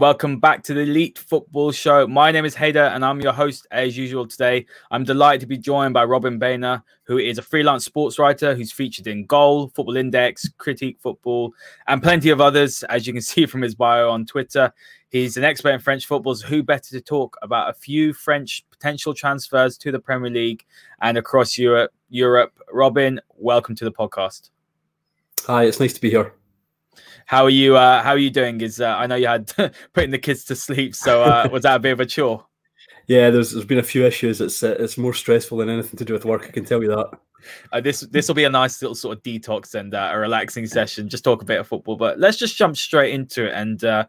Welcome back to the Elite Football Show. My name is Hayder and I'm your host as usual today. I'm delighted to be joined by Robin Bairner, who is a freelance sports writer who's featured in Goal, Football Index, Critique Football, and plenty of others, as you can see from his bio on Twitter. He's an expert in French football, so who better to talk about a few French potential transfers to the Premier League and across Europe? Europe. Robin, welcome to the podcast. Hi, it's nice to be here. How are you? Uh, how are you doing? Is uh, I know you had putting the kids to sleep, so uh, was that a bit of a chore? Yeah, there's there's been a few issues. It's uh, it's more stressful than anything to do with work. I can tell you that. Uh, this this will be a nice little sort of detox and uh, a relaxing session. Just talk a bit of football, but let's just jump straight into it. And uh,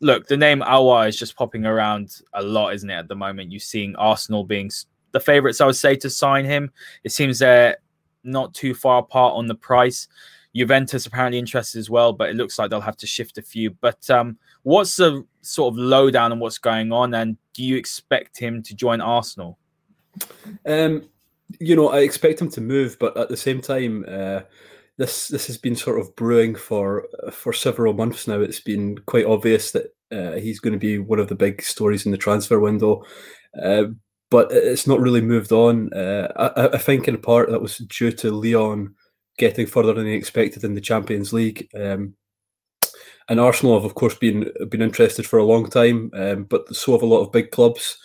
look, the name Aouar is just popping around a lot, isn't it? At the moment, you're seeing Arsenal being the favourites. I would say to sign him. It seems they're not too far apart on the price. Juventus apparently interested as well, but it looks like they'll have to shift a few. But um, what's the sort of lowdown on what's going on, and do you expect him to join Arsenal? Um, you know, I expect him to move, but at the same time, uh, this this has been sort of brewing for for several months now. It's been quite obvious that uh, he's going to be one of the big stories in the transfer window. Uh, but it's not really moved on. Uh, I, I, think in part that was due to Lyon getting further than they expected in the Champions League. Um, and Arsenal have, of course, been been interested for a long time, um, but so have a lot of big clubs.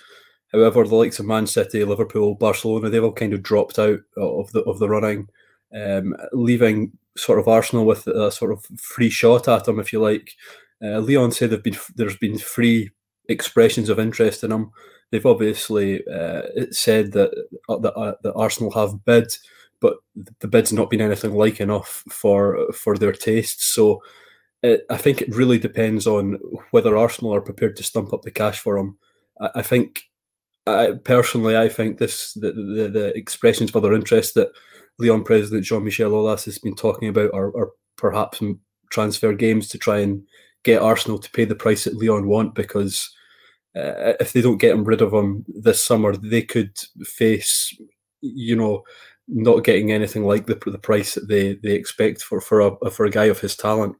However, the likes of Man City, Liverpool, Barcelona, they've all kind of dropped out of the of the running, um, leaving sort of Arsenal with a sort of free shot at them, if you like. Uh, Lyon said there've been there's been free expressions of interest in them. They've obviously uh, said that uh, that, that Arsenal have bid but the bid's not been anything like enough for for their tastes. So it, I think it really depends on whether Arsenal are prepared to stump up the cash for him. I, I think, I, personally, I think this the, the, the expressions of other interest that Lyon president Jean Michel Aulas has been talking about are, are perhaps transfer games to try and get Arsenal to pay the price that Lyon want because. Uh, if they don't get him rid of him this summer, they could face, you know, not getting anything like the the price that they they expect for for a for a guy of his talent.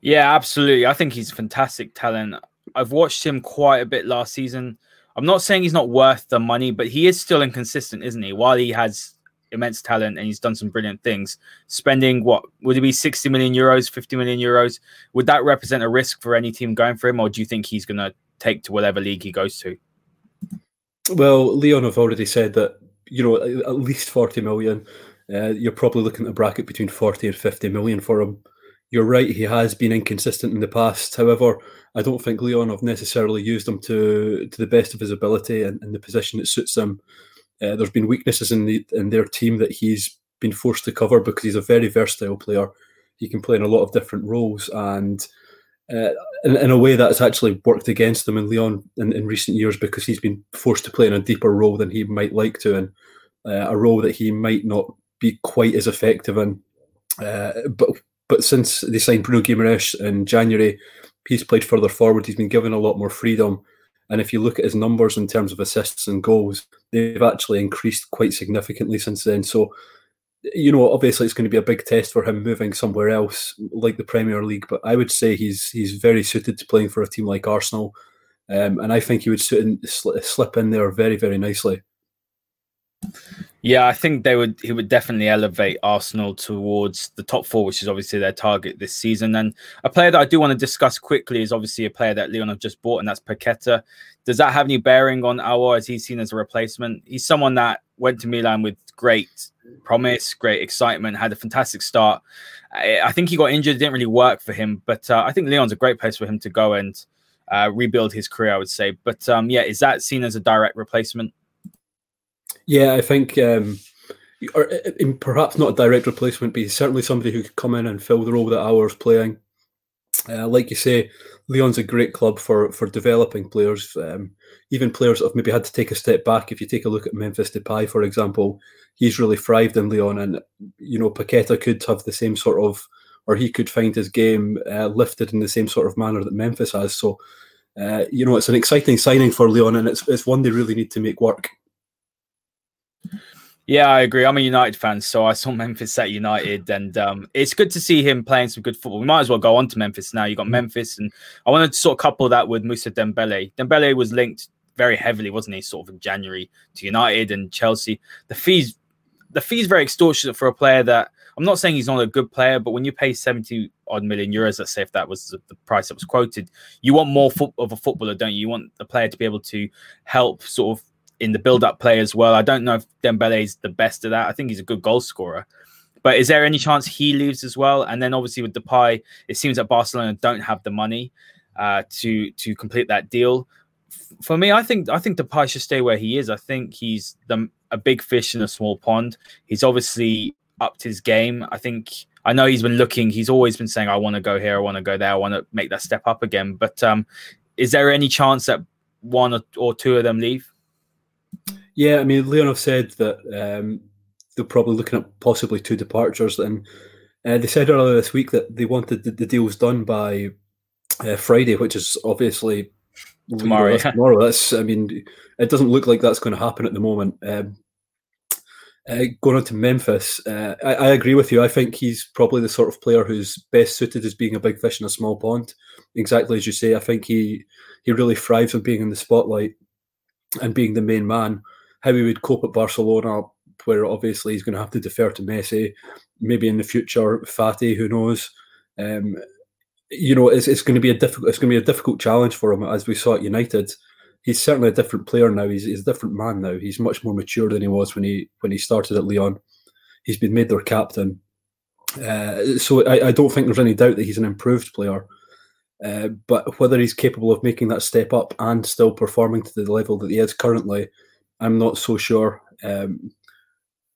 Yeah, absolutely. I think he's fantastic talent. I've watched him quite a bit last season. I'm not saying he's not worth the money, but he is still inconsistent, isn't he? While he has immense talent and he's done some brilliant things, spending what would it be 60 million euros, 50 million euros? Would that represent a risk for any team going for him, or do you think he's going to take to whatever league he goes to? Well, Lyon have already said that you know, at least 40 million. Uh, you're probably looking at a bracket between 40 and 50 million for him. You're right, he has been inconsistent in the past. However, I don't think Lyon have necessarily used him to to the best of his ability and in the position that suits him. Uh, there's been weaknesses in the in their team that he's been forced to cover because he's a very versatile player. He can play in a lot of different roles, and uh, in, in, a way that has actually worked against him in Lyon in, in, recent years because he's been forced to play in a deeper role than he might like to, and uh, a role that he might not be quite as effective in. Uh, but but since they signed Bruno Guimaraes in January, he's played further forward. He's been given a lot more freedom, and if you look at his numbers in terms of assists and goals, they've actually increased quite significantly since then. So you know, obviously it's going to be a big test for him moving somewhere else like the Premier League. But I would say he's he's very suited to playing for a team like Arsenal, um, and I think he would in, slip in there very very nicely. Yeah, I think they would. He would definitely elevate Arsenal towards the top four, which is obviously their target this season. And a player that I do want to discuss quickly is obviously a player that Lyon have just bought, and that's Paqueta. Does that have any bearing on Aouar? as he's seen as a replacement? He's someone that went to Milan with great promise, great excitement, had a fantastic start. I, I think he got injured, didn't really work for him, but uh, I think Lyon's a great place for him to go and uh, rebuild his career, I would say. But um, yeah, is that seen as a direct replacement? Yeah, I think, um, or perhaps not a direct replacement, but he's certainly somebody who could come in and fill the role that Aouar's playing. Uh, like you say, Lyon's a great club for for developing players, um, even players that have maybe had to take a step back. If you take a look at Memphis Depay, for example, he's really thrived in Lyon, and you know Paqueta could have the same sort of, or he could find his game uh, lifted in the same sort of manner that Memphis has. So, uh, you know, it's an exciting signing for Lyon, and it's it's one they really need to make work. Yeah, I agree. I'm a United fan, so I saw Memphis at United, and um, it's good to see him playing some good football. We might as well go on to Memphis now. You got mm. Memphis, and I wanted to sort of couple that with Moussa Dembele. Dembele was linked very heavily, wasn't he? Sort of in January to United and Chelsea. The fees, the fees, very extortionate for a player that I'm not saying he's not a good player, but when you pay 70 odd million euros, let's say if that was the price that was quoted, you want more fo- of a footballer, don't you? You want the player to be able to help sort of in the build-up play as well. I don't know if Dembele is the best of that. I think he's a good goal scorer. But is there any chance he leaves as well? And then obviously with Depay, it seems that Barcelona don't have the money uh, to to complete that deal. For me, I think I think Depay should stay where he is. I think he's the, a big fish in a small pond. He's obviously upped his game. I think I know he's been looking. He's always been saying, "I want to go here. I want to go there. I want to make that step up again." But um, is there any chance that one or, or two of them leave? Yeah, I mean, Leonov said that um, they're probably looking at possibly two departures, and uh, they said earlier this week that they wanted the, the deals done by uh, Friday, which is obviously tomorrow. Know, tomorrow. That's, I mean, it doesn't look like that's going to happen at the moment. Um, uh, going on to Memphis, uh, I, I, agree with you. I think he's probably the sort of player who's best suited as being a big fish in a small pond. Exactly as you say. I think he he really thrives on being in the spotlight and being the main man, how he would cope at Barcelona, where obviously he's going to have to defer to Messi, maybe in the future Fati, who knows. Um, you know, it's, it's going to be a difficult it's going to be a difficult challenge for him as we saw at United. He's certainly a different player now. He's, he's a different man now. He's much more mature than he was when he when he started at Lyon. He's been made their captain. Uh, so I, I don't think there's any doubt that he's an improved player. Uh, but whether he's capable of making that step up and still performing to the level that he is currently, I'm not so sure. Um,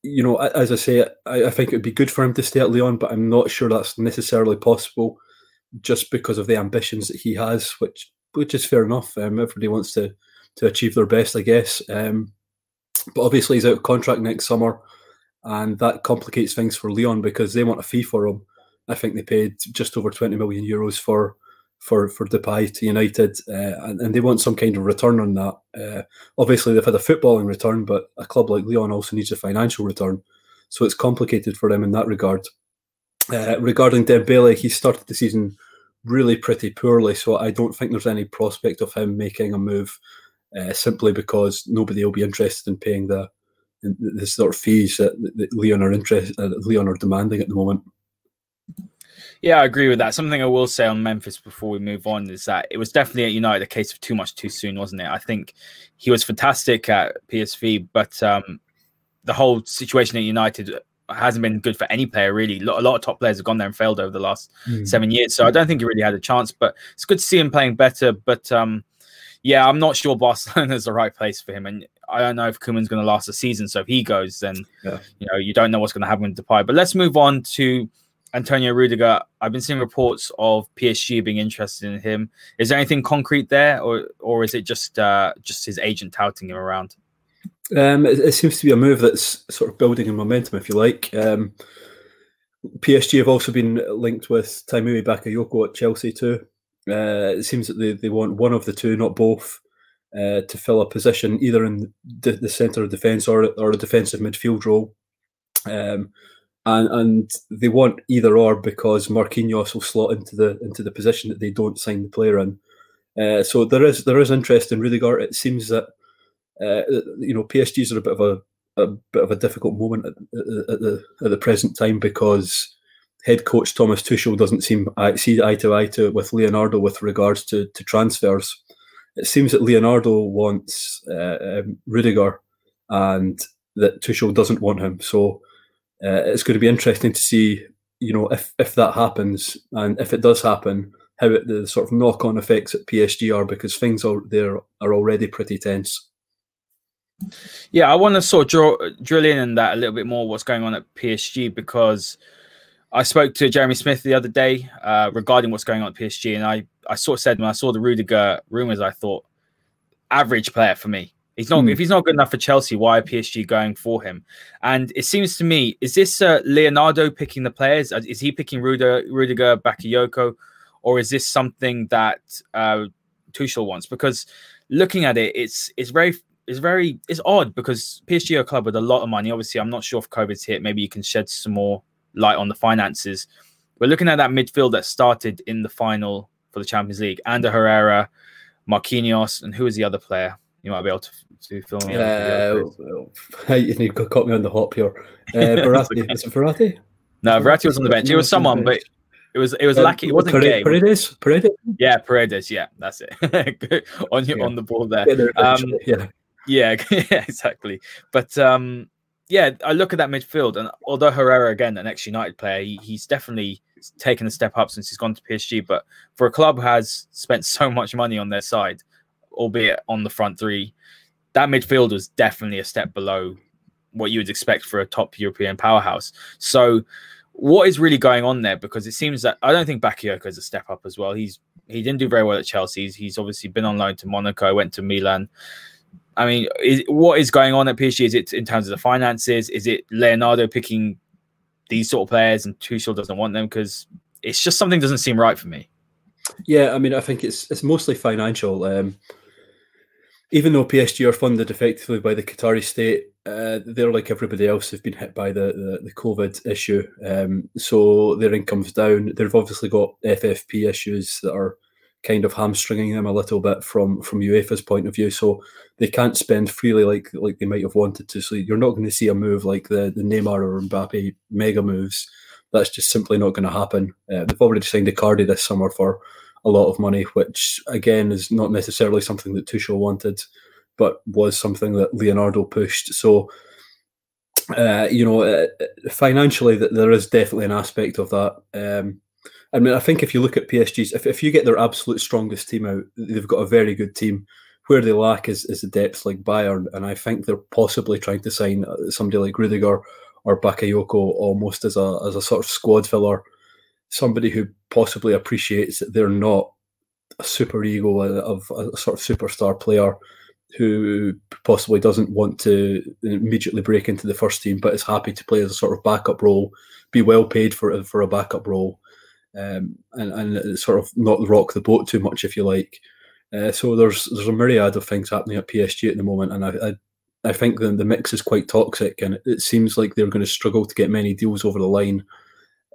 you know, as I say, I, I, think it would be good for him to stay at Lyon, but I'm not sure that's necessarily possible, just because of the ambitions that he has, which which is fair enough. Um, everybody wants to to achieve their best, I guess. Um, but obviously, he's out of contract next summer, and that complicates things for Lyon because they want a fee for him. I think they paid just over 20 million euros for for for Depay to United, uh, and, and, they want some kind of return on that. Uh, obviously, they've had a footballing return, but a club like Lyon also needs a financial return, so it's complicated for them in that regard. Uh, regarding Dembele, he started the season really pretty poorly, so I don't think there's any prospect of him making a move uh, simply because nobody will be interested in paying the the sort of fees that, that Lyon are interested, uh, Lyon are demanding at the moment. Yeah, I agree with that. Something I will say on Memphis before we move on is that it was definitely at United a case of too much too soon, wasn't it? I think he was fantastic at PSV, but um, the whole situation at United hasn't been good for any player really. A lot of top players have gone there and failed over the last mm. seven years, so I don't think he really had a chance. But it's good to see him playing better. But um, yeah, I'm not sure Barcelona is the right place for him, and I don't know if Koeman's going to last a season. So if he goes, then yeah. you know you don't know what's going to happen with Depay. But let's move on to Antonio Rudiger, I've been seeing reports of PSG being interested in him. Is there anything concrete there, or or is it just uh, just his agent touting him around? Um, it, it, seems to be a move that's sort of building in momentum, if you like. Um, PSG have also been linked with Tiemoue Bakayoko at Chelsea too. Uh, it seems that they, they want one of the two, not both, uh, to fill a position either in the, the centre of defence or or a defensive midfield role. Um, and and they want either or because Marquinhos will slot into the into the position that they don't sign the player in. Uh, so there is there is interest in Rudiger. It seems that uh, you know PSG's are a bit of a, a bit of a difficult moment at, at, the at the present time because head coach Thomas Tuchel doesn't seem see eye to eye to with Leonardo with regards to to transfers. It seems that Leonardo wants uh, um, Rudiger, and that Tuchel doesn't want him. So uh, it's going to be interesting to see, you know, if if that happens and if it does happen, how it, the sort of knock on effects at PSG are because things are there are already pretty tense. Yeah, I want to sort of draw, drill in on that a little bit more. What's going on at PSG because I spoke to Jeremy Smith the other day uh, regarding what's going on at PSG, and I I sort of said when I saw the Rudiger rumors, I thought average player for me. He's not. Mm. If he's not good enough for Chelsea, why are PSG going for him? And it seems to me, is this uh, Leonardo picking the players? Uh, is he picking Rudiger, Rudiger, Bakayoko, or is this something that uh, Tuchel wants? Because looking at it, it's it's very is very it's odd because PSG are a club with a lot of money. Obviously, I'm not sure if COVID's hit. Maybe you can shed some more light on the finances. We're looking at that midfield that started in the final for the Champions League. Ander Herrera, Marquinhos, and who is the other player? You might be able to, to fill me uh, you caught me on the hop here. Uh, Verratti, is it Verratti? No, Verratti was on the bench. It was someone, but it was it was um, lucky. It wasn't Paredes, Paredes. Paredes. Yeah, Paredes. Yeah, that's it. on your yeah. on the ball there. Um, yeah. Yeah, yeah, exactly. But um, yeah, I look at that midfield, and although Herrera again an ex United player, he, he's definitely taken a step up since he's gone to PSG. But for a club who has spent so much money on their side, albeit on the front three, that midfield was definitely a step below what you would expect for a top European powerhouse. So, what is really going on there? Because it seems that I don't think Bakayoko is a step up as well. He's he didn't do very well at Chelsea. He's obviously been on loan to Monaco, went to Milan. I mean, is, what is going on at PSG? Is it in terms of the finances? Is it Leonardo picking these sort of players and Tuchel doesn't want them because it's just something doesn't seem right for me. Yeah, I mean, I think it's it's mostly financial. Um, even though PSG are funded effectively by the Qatari state, uh, they're like everybody else have been hit by the the, the COVID issue. Um, so their income's down. They've obviously got FFP issues that are kind of hamstringing them a little bit from from UEFA's point of view. So they can't spend freely like like they might have wanted to. So you're not going to see a move like the the Neymar or Mbappe mega moves. That's just simply not going to happen. Uh, they've already signed Icardi this summer for a lot of money, which again is not necessarily something that Tuchel wanted, but was something that Leonardo pushed. So. Uh, you know, uh, financially, that there is definitely an aspect of that. Um, I mean, I think if you look at PSG's, if, if you get their absolute strongest team out, they've got a very good team. Where they lack is, is the depth like Bayern, and I think they're possibly trying to sign uh, somebody like Rudiger or Bakayoko almost as a as a sort of squad filler, somebody who possibly appreciates that they're not a super ego of a sort of superstar player who possibly doesn't want to immediately break into the first team, but is happy to play as a sort of backup role, be well paid for for a backup role, um, and, and sort of not rock the boat too much, if you like. Uh, so there's there's a myriad of things happening at PSG at the moment, and I I, I think the, the mix is quite toxic, and it, seems like they're going to struggle to get many deals over the line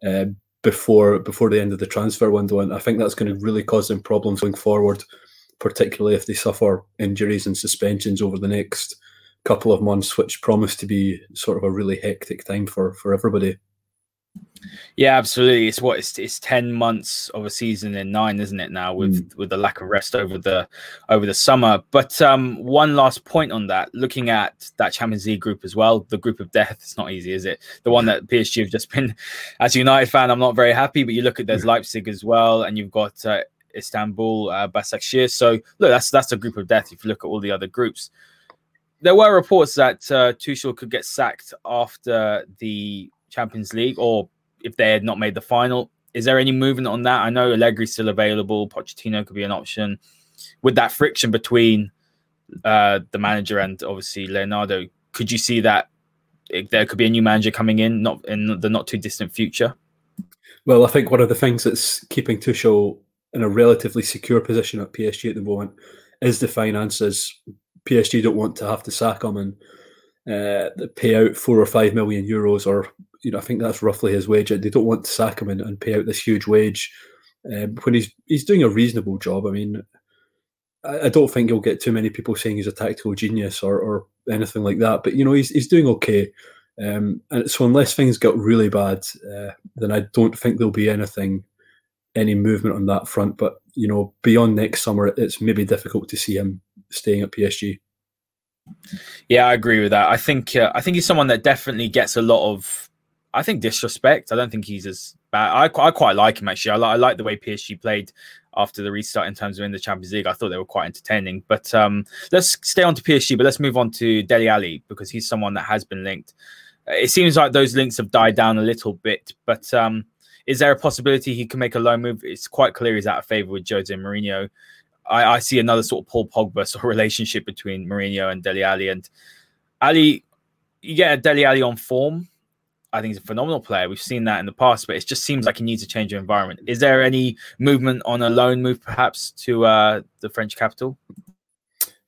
uh, before before the end of the transfer window, and I think that's going to really cause them problems going forward, particularly if they suffer injuries and suspensions over the next couple of months, which promise to be sort of a really hectic time for for everybody. Yeah, absolutely. It's what it's, it's ten months of a season in nine, isn't it? Now with mm. with the lack of rest over the over the summer. But um, one last point on that, looking at that Champions League group as well, the group of death. It's not easy, is it? The one that PSG have just been. As a United fan, I'm not very happy. But you look at there's mm. Leipzig as well, and you've got uh, Istanbul, uh, Başakşehir. So look, that's that's a group of death. If you look at all the other groups, there were reports that uh, Tuchel could get sacked after the Champions League or if they had not made the final. Is there any movement on that? I know Allegri's still available. Pochettino could be an option. With that friction between uh, the manager and obviously Leonardo, could you see that there could be a new manager coming in, not in the not too distant future? Well, I think one of the things that's keeping Tuchel in a relatively secure position at PSG at the moment is the finances. PSG don't want to have to sack him and uh, pay out four or five million euros, or you know, I think that's roughly his wage. They don't want to sack him and, and pay out this huge wage um, when he's he's doing a reasonable job. I mean, I, I, don't think you'll get too many people saying he's a tactical genius or, or anything like that. But you know, he's he's doing okay. Um, and so unless things get really bad, uh, then I don't think there'll be anything, any movement on that front. But you know, beyond next summer, it's maybe difficult to see him staying at PSG. Yeah, I agree with that. I think uh, I think he's someone that definitely gets a lot of, I think disrespect. I don't think he's as bad. I, I quite like him actually. I, li- I like the way PSG played after the restart in terms of in the Champions League. I thought they were quite entertaining. But um, let's stay on to PSG, but let's move on to Dele Ali because he's someone that has been linked. It seems like those links have died down a little bit, but um, is there a possibility he can make a loan move? It's quite clear he's out of favour with Jose Mourinho. I, I, see another sort of Paul Pogba sort of relationship between Mourinho and Dele Ali. And Ali, you get a Dele Ali on form. I think he's a phenomenal player. We've seen that in the past, but it just seems like he needs a change of environment. Is there any movement on a loan move, perhaps, to uh, the French capital?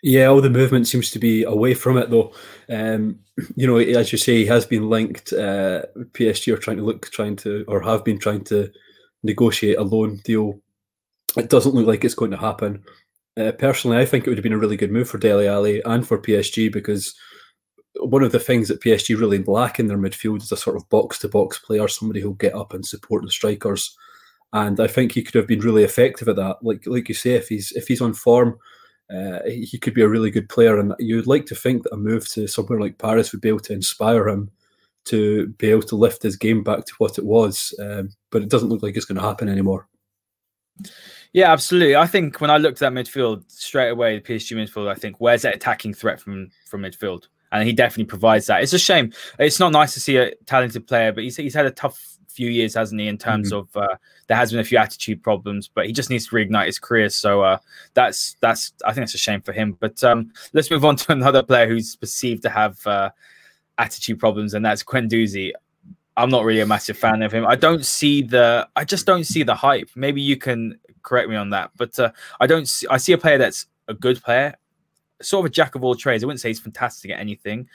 Yeah, all the movement seems to be away from it, though. Um, you know, as you say, he has been linked. Uh, PSG are trying to look, trying to, or have been trying to negotiate a loan deal. It doesn't look like it's going to happen. Uh, personally, I think it would have been a really good move for Dele Ali and for PSG because one of the things that PSG really lack in their midfield is a sort of box to box player, somebody who'll get up and support the strikers. And I think he could have been really effective at that. Like like you say, if he's if he's on form, uh, he could be a really good player. And you'd like to think that a move to somewhere like Paris would be able to inspire him to be able to lift his game back to what it was. Um, but it doesn't look like it's going to happen anymore. Yeah, absolutely. I think when I looked at that midfield straight away, the PSG midfield, I think where's that attacking threat from from midfield? And he definitely provides that. It's a shame. It's not nice to see a talented player, but he's he's had a tough few years, hasn't he? In terms mm-hmm. of uh, there has been a few attitude problems, but he just needs to reignite his career. So uh, that's that's I think that's a shame for him. But um, let's move on to another player who's perceived to have uh, attitude problems, and that's Guendouzi. I'm not really a massive fan of him. I don't see the I just don't see the hype. Maybe you can correct me on that, but uh, I don't see I see a player that's a good player, sort of a jack of all trades. I wouldn't say he's fantastic at anything.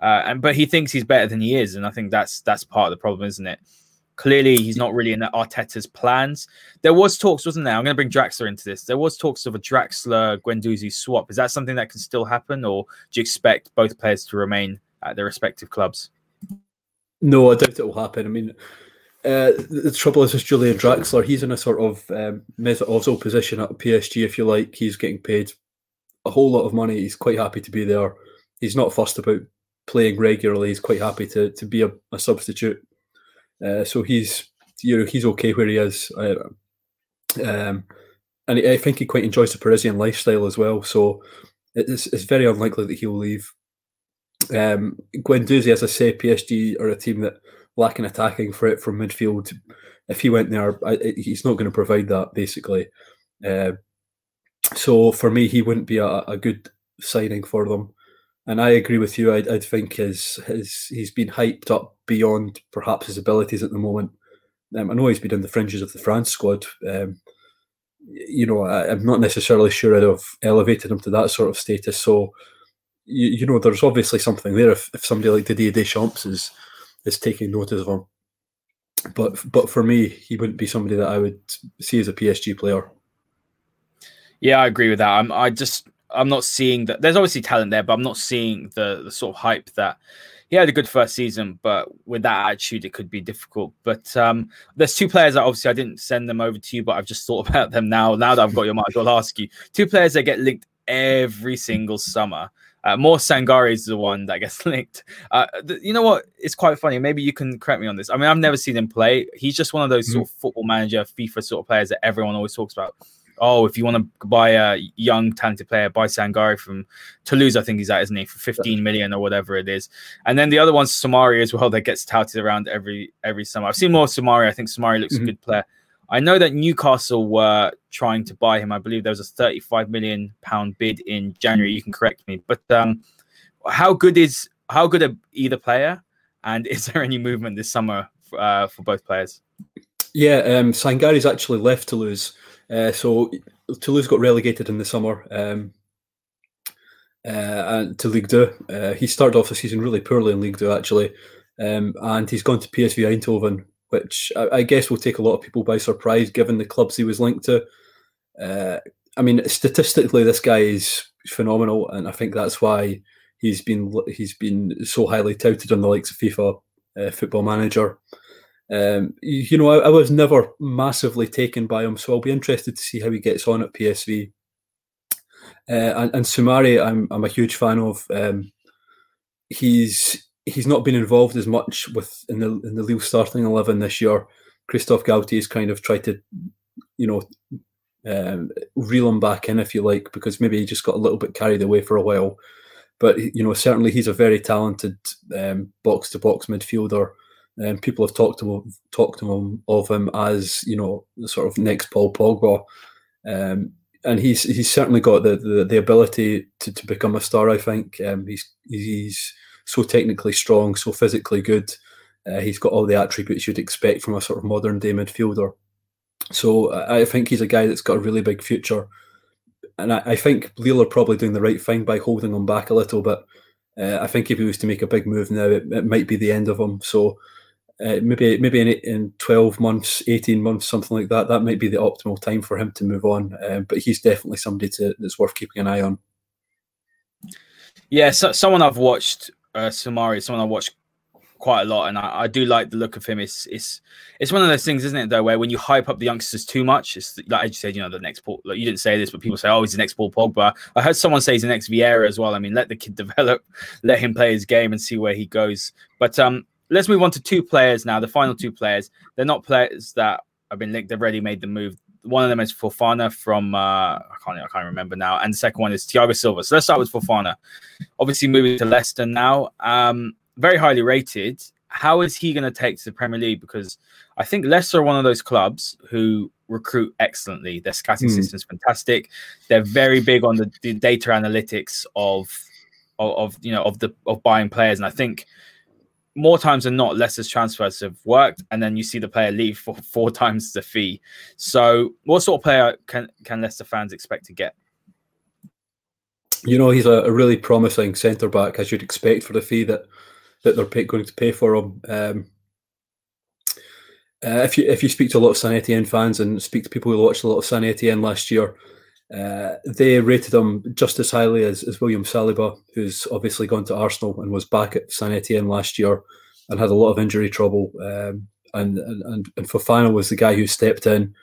Uh, and but he thinks he's better than he is, and I think that's that's part of the problem, isn't it? Clearly, he's not really in Arteta's plans. There was talks, wasn't there? I'm going to bring Draxler into this. There was talks of a Draxler Guendouzi swap. Is that something that can still happen, or do you expect both players to remain at their respective clubs? No, I doubt it will happen. I mean, uh, the trouble is with Julian Draxler. He's in a sort of um, Mesut Ozil position at PSG, if you like. He's getting paid a whole lot of money. He's quite happy to be there. He's not fussed about playing regularly. He's quite happy to to be a, a substitute. Uh, so he's you know he's okay where he is. Uh, um, and I think he quite enjoys the Parisian lifestyle as well. So it's, it's very unlikely that he'll leave. Um, Guendouzi, as I say, PSG are a team that lack an attacking threat from midfield. If he went there, I, he's not going to provide that basically. Uh, so for me, he wouldn't be a, a, good signing for them. And I agree with you. I, I think his his he's been hyped up beyond perhaps his abilities at the moment. Um, I know he's been in the fringes of the France squad. Um, you know, I, am not necessarily sure I'd have elevated him to that sort of status. So, you, you know, there's obviously something there if, if somebody like Didier Deschamps is is taking notice of him. But but for me, he wouldn't be somebody that I would see as a PSG player. Yeah, I agree with that. I'm I just I'm not seeing that. There's obviously talent there, but I'm not seeing the the sort of hype that he had a good first season, but with that attitude, it could be difficult. But um, there's two players that obviously I didn't send them over to you, but I've just thought about them now. Now that I've got your mic, I'll ask you. Two players that get linked every single summer. Uh, more Sangare is the one that gets linked. Uh, th- you know what? It's quite funny. Maybe you can correct me on this. I mean, I've never seen him play. He's just one of those mm-hmm. sort of football manager, FIFA sort of players that everyone always talks about oh, if you want to buy a young talented player, buy Sangare from Toulouse, I think he's at, isn't he, for 15 million or whatever it is. And then the other one's Soumaré as well that gets touted around every every summer. I've seen more Soumaré. I think Soumaré looks mm-hmm. a good player. I know that Newcastle were trying to buy him. I believe there was a 35 million pound bid in January. You can correct me, but um, how good is how good are either player? And is there any movement this summer uh, for both players? Yeah, um, Sangare's actually left Toulouse. Uh, so Toulouse got relegated in the summer um, uh, to Ligue 2. Uh, he started off the season really poorly in Ligue 2, actually, um, and he's gone to PSV Eindhoven, which I, I, guess will take a lot of people by surprise given the clubs he was linked to. Uh, I mean, statistically, this guy is phenomenal, and I think that's why he's been he's been so highly touted on the likes of FIFA uh, Football Manager. Um, you know, I, I, was never massively taken by him, so I'll be interested to see how he gets on at PSV. Uh, and, and Soumaré, I'm I'm a huge fan of. Um, he's he's not been involved as much with in the in the Lille starting eleven this year. Christophe has kind of tried to, you know, um, reel him back in if you like, because maybe he just got a little bit carried away for a while. But you know, certainly he's a very talented box to box midfielder and people have talked to him, talked to him of him as you know sort of next Paul Pogba, um, and he's he's certainly got the, the, the ability to, to become a star. I think um, he's he's so technically strong, so physically good. Uh, he's got all the attributes you'd expect from a sort of modern day midfielder. So I think he's a guy that's got a really big future. and I, I, think Lille are probably doing the right thing by holding him back a little bit. Uh, I think if he was to make a big move now, it, it might be the end of him. So uh, maybe maybe in, in 12 months, 18 months, something like that, that might be the optimal time for him to move on. Um, but he's definitely somebody to, that's worth keeping an eye on. Yeah, so, someone I've watched, uh, Soumaré, someone I've watched quite a lot, and I, I, do like the look of him. It's it's it's one of those things, isn't it? Though, where when you hype up the youngsters too much, it's like you said, you know, the next Paul. Like you didn't say this, but people say, "Oh, he's the next Paul Pogba." I heard someone say he's the next Vieira as well. I mean, let the kid develop, let him play his game, and see where he goes. But um, let's move on to two players now. The final two players. They're not players that have been linked. They've already made the move. One of them is Fofana from uh, I can't I can't remember now, and the second one is Thiago Silva. So let's start with Fofana. Obviously, moving to Leicester now. Um, very highly rated. How is he going to take to the Premier League? Because I think Leicester are one of those clubs who recruit excellently. Their scouting mm. system is fantastic. They're very big on the, the data analytics of, of, of you know of the of buying players, and I think more times than not, Leicester's transfers have worked, and then you see the player leave for four times the fee. So, what sort of player can can Leicester fans expect to get? You know, he's a, a really promising centre back, as you'd expect for the fee that that they're pay, going to pay for him. Um, uh, if you if you speak to a lot of Saint Etienne fans and speak to people who watched a lot of Saint Etienne last year, uh, they rated him just as highly as, as William Saliba, who's obviously gone to Arsenal and was back at Saint Etienne last year and had a lot of injury trouble. Um, and, and, and Fofana was the guy who stepped in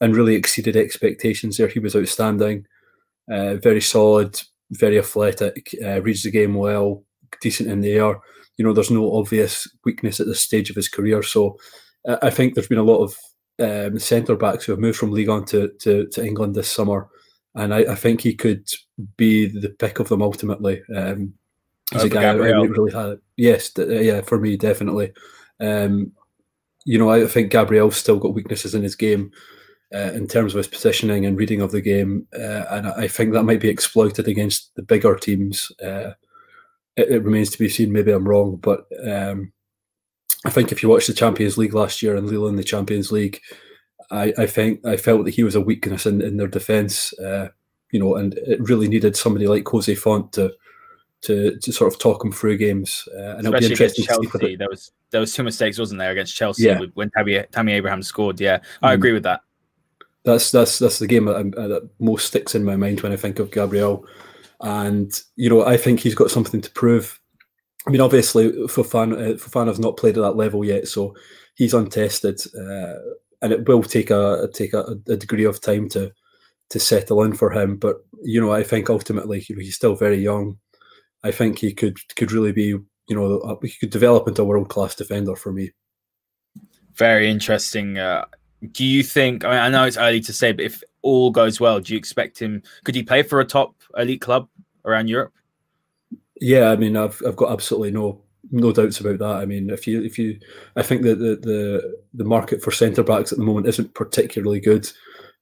and really exceeded expectations there. He was outstanding, uh, very solid, very athletic, uh, reads the game well, decent in the air. You know, there's no obvious weakness at this stage of his career. So uh, I think there's been a lot of um, centre backs who have moved from Ligue 1 to, to, to England this summer and I, I, think he could be the pick of them ultimately. Um, he's a guy who really had. Yes, uh, yeah, for me definitely. Um, you know, I think Gabriel's still got weaknesses in his game uh, in terms of his positioning and reading of the game, uh, and I think that might be exploited against the bigger teams. Uh, it, it, remains to be seen. Maybe I'm wrong, but um, I think if you watch the Champions League last year and Lille in the Champions League, I, I think I felt that he was a weakness in, in their defence, uh, you know, and it really needed somebody like Jose Fonte to to, to sort of talk him through games. Uh, and Especially against Chelsea, there was there was two mistakes, wasn't there, against Chelsea yeah. when Tammy, Tammy Abraham scored. Yeah, I mm. agree with that. That's that's that's the game that, uh, that, most sticks in my mind when I think of Gabriel, and you know I think he's got something to prove. I mean, obviously, Fofana, uh, Fofana's not played at that level yet, so he's untested. Uh, and it will take a take a, a, degree of time to to settle in for him. But you know, I think ultimately you know, he's still very young. I think he could could really be you know he could develop into a world class defender for me. Very interesting. Uh, do you think? I mean, I know it's early to say, but if all goes well, do you expect him? Could he play for a top elite club around Europe? Yeah, I mean, I've I've got absolutely no no doubts about that. I mean, if you if you, I think that the the the market for centre backs at the moment isn't particularly good.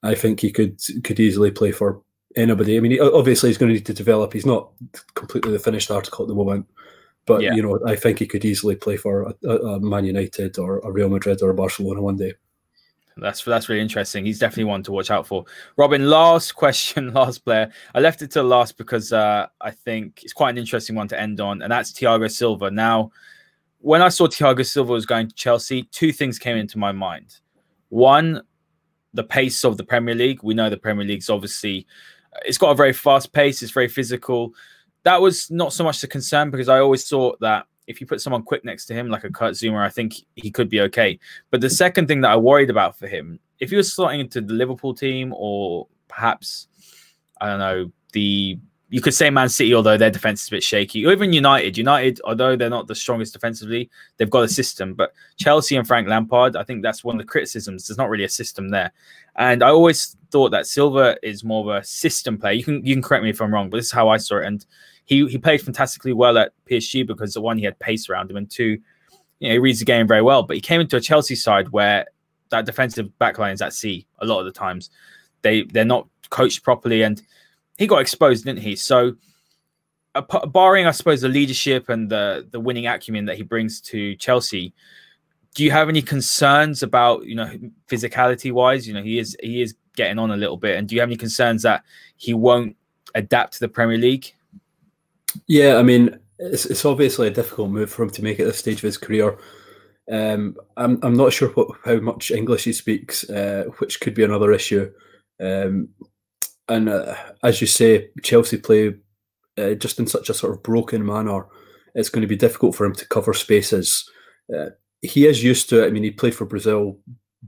I think he could could easily play for anybody. I mean, obviously he's going to need to develop. He's not completely the finished article at the moment, but yeah. you know, I think he could easily play for a, a Man United or a Real Madrid or a Barcelona one day. That's that's really interesting. He's definitely one to watch out for. Robin, last question, last player. I left it to last because uh, I think it's quite an interesting one to end on, and that's Thiago Silva. Now, when I saw Thiago Silva was going to Chelsea, two things came into my mind. One, the pace of the Premier League. We know the Premier League's obviously it's got a very fast pace. It's very physical. That was not so much the concern because I always thought that if you put someone quick next to him, like a Kurt Zouma, I think he could be okay. But the second thing that I worried about for him, if he was slotting into the Liverpool team or perhaps, I don't know, the you could say Man City, although their defense is a bit shaky, or even United. United, although they're not the strongest defensively, they've got a system. But Chelsea and Frank Lampard, I think that's one of the criticisms. There's not really a system there. And I always thought that Silva is more of a system player. You can you can correct me if I'm wrong, but this is how I saw it. And he he played fantastically well at PSG because the one he had pace around him, and two, you know, he reads the game very well. But he came into a Chelsea side where that defensive backline is at sea a lot of the times. They they're not coached properly, and he got exposed, didn't he? So, barring I suppose the leadership and the the winning acumen that he brings to Chelsea, do you have any concerns about you know physicality wise? You know, he is he is getting on a little bit. And do you have any concerns that he won't adapt to the Premier League? Yeah, I mean, it's, it's obviously a difficult move for him to make at this stage of his career. Um, I'm I'm not sure what, how much English he speaks, uh, which could be another issue. Um, and uh, as you say, Chelsea play uh, just in such a sort of broken manner. It's going to be difficult for him to cover spaces. Uh, he is used to it. I mean, he played for Brazil,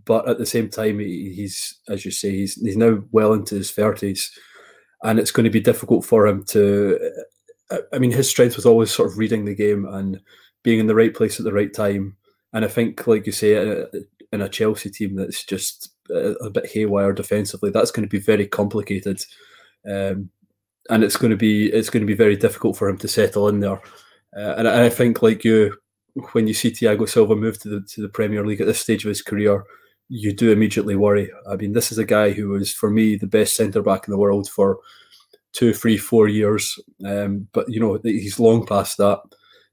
but at the same time, he, he's as you say, he's he's now well into his thirties, and it's going to be difficult for him to. Uh, I mean, his strength was always sort of reading the game and being in the right place at the right time. And I think, like you say, in a Chelsea team that's just a bit haywire defensively, that's going to be very complicated, um, and it's going to be it's going to be very difficult for him to settle in there. Uh, and, I think, like you, when you see Thiago Silva move to the to the Premier League at this stage of his career, you do immediately worry. I mean, this is a guy who was, for me, the best centre back in the world for two, three, four years. Um, but you know, he's long past that.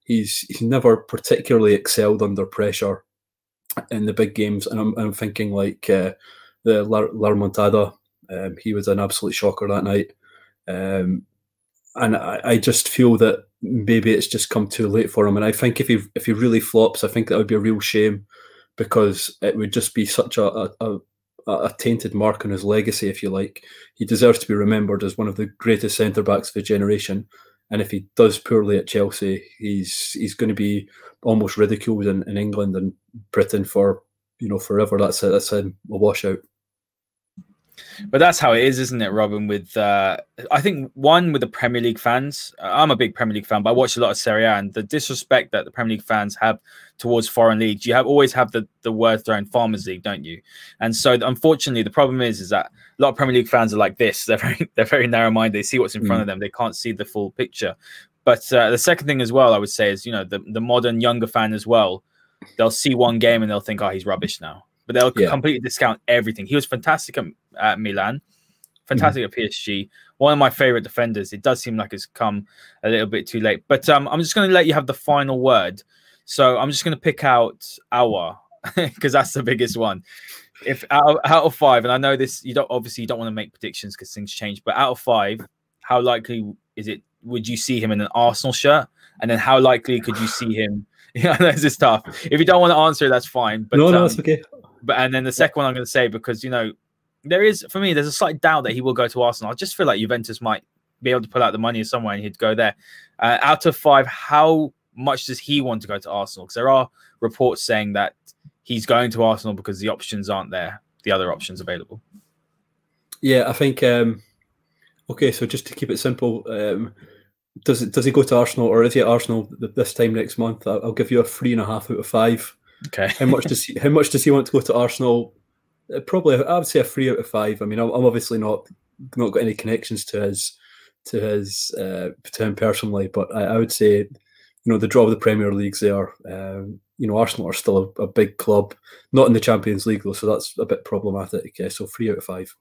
He's he's never particularly excelled under pressure in the big games, and I'm, I'm thinking like uh, the La, La Um, he was an absolute shocker that night, um, and I, I just feel that maybe it's just come too late for him. And I think if he if he really flops, I think that would be a real shame because it would just be such a, a tainted mark on his legacy, if you like. He deserves to be remembered as one of the greatest centre backs of a generation. And if he does poorly at Chelsea, he's he's going to be almost ridiculed in, in England and Britain for you know forever. That's a, that's a washout. But that's how it is, isn't it, Robin? With uh, I think one with the Premier League fans. I'm a big Premier League fan, but I watch a lot of Serie A, and the disrespect that the Premier League fans have towards foreign leagues. You have always have the the word thrown Farmers League, don't you? And so, unfortunately, the problem is is that a lot of Premier League fans are like this. They're very they're very narrow minded. They see what's in front mm. of them. They can't see the full picture. But uh, the second thing as well, I would say, is you know the the modern younger fan as well. They'll see one game and they'll think, oh, he's rubbish now but they'll yeah. completely discount everything. He was fantastic at, at Milan, fantastic mm-hmm. at PSG. One of my favorite defenders. It does seem like it's come a little bit too late, but um, I'm just going to let you have the final word. So I'm just going to pick out Aouar because that's the biggest one. If out of, out of five, and I know this, you don't obviously you don't want to make predictions because things change, but out of five, how likely is it? Would you see him in an Arsenal shirt? And then how likely could you see him? Yeah, this is tough. If you don't want to answer, that's fine. But no, no, um, that's okay. But and then the second one I'm going to say because you know there is for me there's a slight doubt that he will go to Arsenal. I just feel like Juventus might be able to pull out the money somewhere and he'd go there. Uh, out of five, how much does he want to go to Arsenal? Because there are reports saying that he's going to Arsenal because the options aren't there, the other options available. Yeah, I think. Um, okay, so just to keep it simple, um, does it does he go to Arsenal or is he at Arsenal this time next month? I'll give you a three and a half out of five. Okay. how much does he? How much does he want to go to Arsenal? Uh, probably, I would say a three out of five. I mean, I'm, obviously not not got any connections to his to his uh, to him personally, but I, I, would say, you know, the draw of the Premier Leagues there. Um, you know, Arsenal are still a, a, big club, not in the Champions League though, so that's a bit problematic. Okay, so three out of five.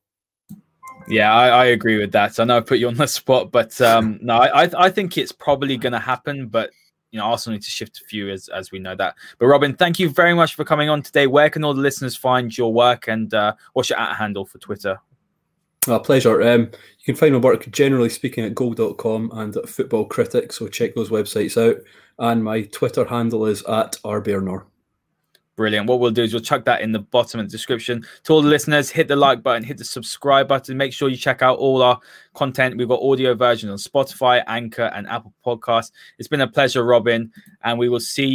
Yeah, I, I agree with that. I know I put you on the spot, but um, no, I I think it's probably going to happen, but you know, Arsenal need to shift a few as, as we know that. But Robin, thank you very much for coming on today. Where can all the listeners find your work and uh, what's your at handle for Twitter? A pleasure. Um, you can find my work generally speaking at goal.com and at Football Critics, so check those websites out. And my Twitter handle is at rbairner. Brilliant. What we'll do is we'll chuck that in the bottom of the description. To all the listeners, hit the like button, hit the subscribe button. Make sure you check out all our content. We've got audio versions on Spotify, Anchor, and Apple Podcasts. It's been a pleasure, Robin, and we will see you.